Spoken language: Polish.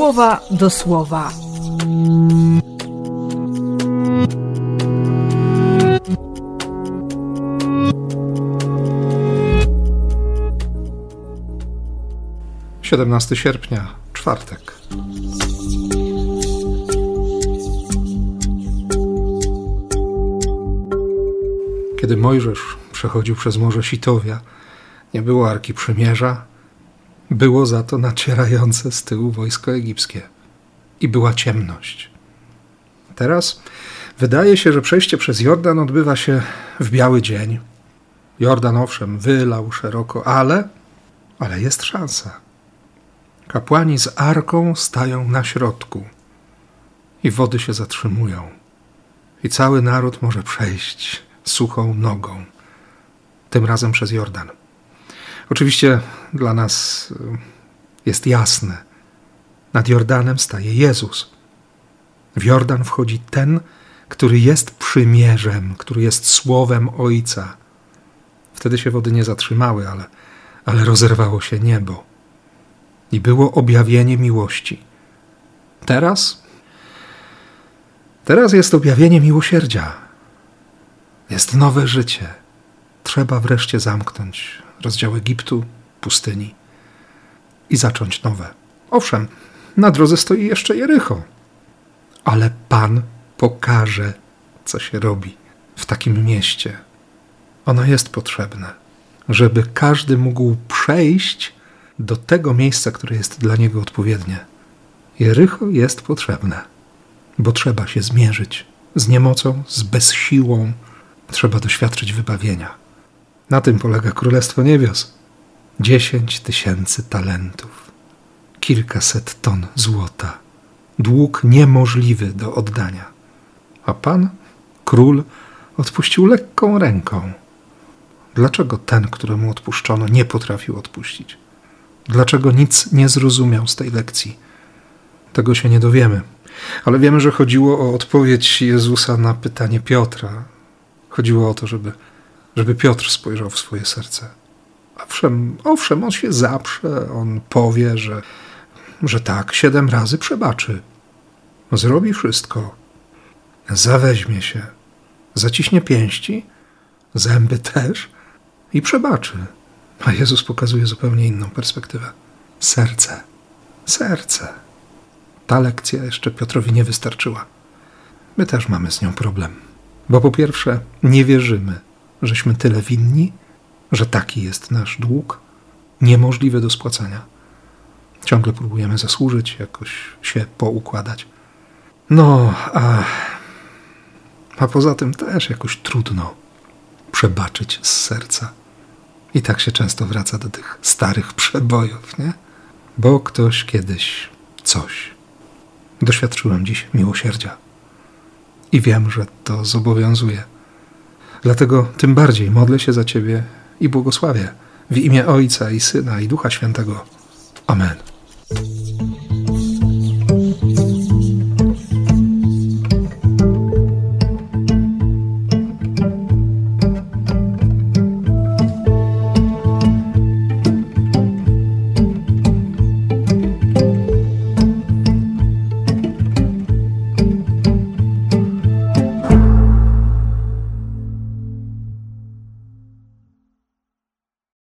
słowa do słowa. Siedemnasty sierpnia, czwartek. Kiedy Mojżesz przechodził przez Morze Sitowia, nie było Arki Przymierza, było za to nacierające z tyłu wojsko egipskie i była ciemność. Teraz wydaje się, że przejście przez Jordan odbywa się w biały dzień. Jordan owszem wylał szeroko, ale, ale jest szansa. Kapłani z arką stają na środku i wody się zatrzymują. I cały naród może przejść suchą nogą, tym razem przez Jordan. Oczywiście dla nas y, jest jasne. Nad Jordanem staje Jezus. W Jordan wchodzi ten, który jest przymierzem, który jest słowem Ojca. Wtedy się wody nie zatrzymały, ale, ale rozerwało się niebo. I było objawienie miłości. Teraz? Teraz jest objawienie miłosierdzia. Jest nowe życie. Trzeba wreszcie zamknąć rozdział Egiptu, pustyni i zacząć nowe. Owszem, na drodze stoi jeszcze Jericho, ale Pan pokaże, co się robi w takim mieście. Ono jest potrzebne, żeby każdy mógł przejść do tego miejsca, które jest dla niego odpowiednie. Jericho jest potrzebne, bo trzeba się zmierzyć z niemocą, z bezsiłą, trzeba doświadczyć wybawienia. Na tym polega Królestwo Niebios. Dziesięć tysięcy talentów, kilkaset ton złota, dług niemożliwy do oddania. A Pan, król, odpuścił lekką ręką. Dlaczego ten, któremu odpuszczono, nie potrafił odpuścić? Dlaczego nic nie zrozumiał z tej lekcji? Tego się nie dowiemy. Ale wiemy, że chodziło o odpowiedź Jezusa na pytanie Piotra. Chodziło o to, żeby żeby Piotr spojrzał w swoje serce. Owszem, owszem, on się zaprze, on powie, że, że tak, siedem razy przebaczy. Zrobi wszystko. Zaweźmie się, zaciśnie pięści, zęby też i przebaczy. A Jezus pokazuje zupełnie inną perspektywę. Serce, serce. Ta lekcja jeszcze Piotrowi nie wystarczyła. My też mamy z nią problem. Bo po pierwsze, nie wierzymy, żeśmy tyle winni, że taki jest nasz dług, niemożliwy do spłacenia. Ciągle próbujemy zasłużyć, jakoś się poukładać. No, a, a poza tym też jakoś trudno przebaczyć z serca. I tak się często wraca do tych starych przebojów, nie? Bo ktoś kiedyś coś. Doświadczyłem dziś miłosierdzia. I wiem, że to zobowiązuje. Dlatego tym bardziej modlę się za Ciebie i błogosławię w imię Ojca i Syna i Ducha Świętego. Amen.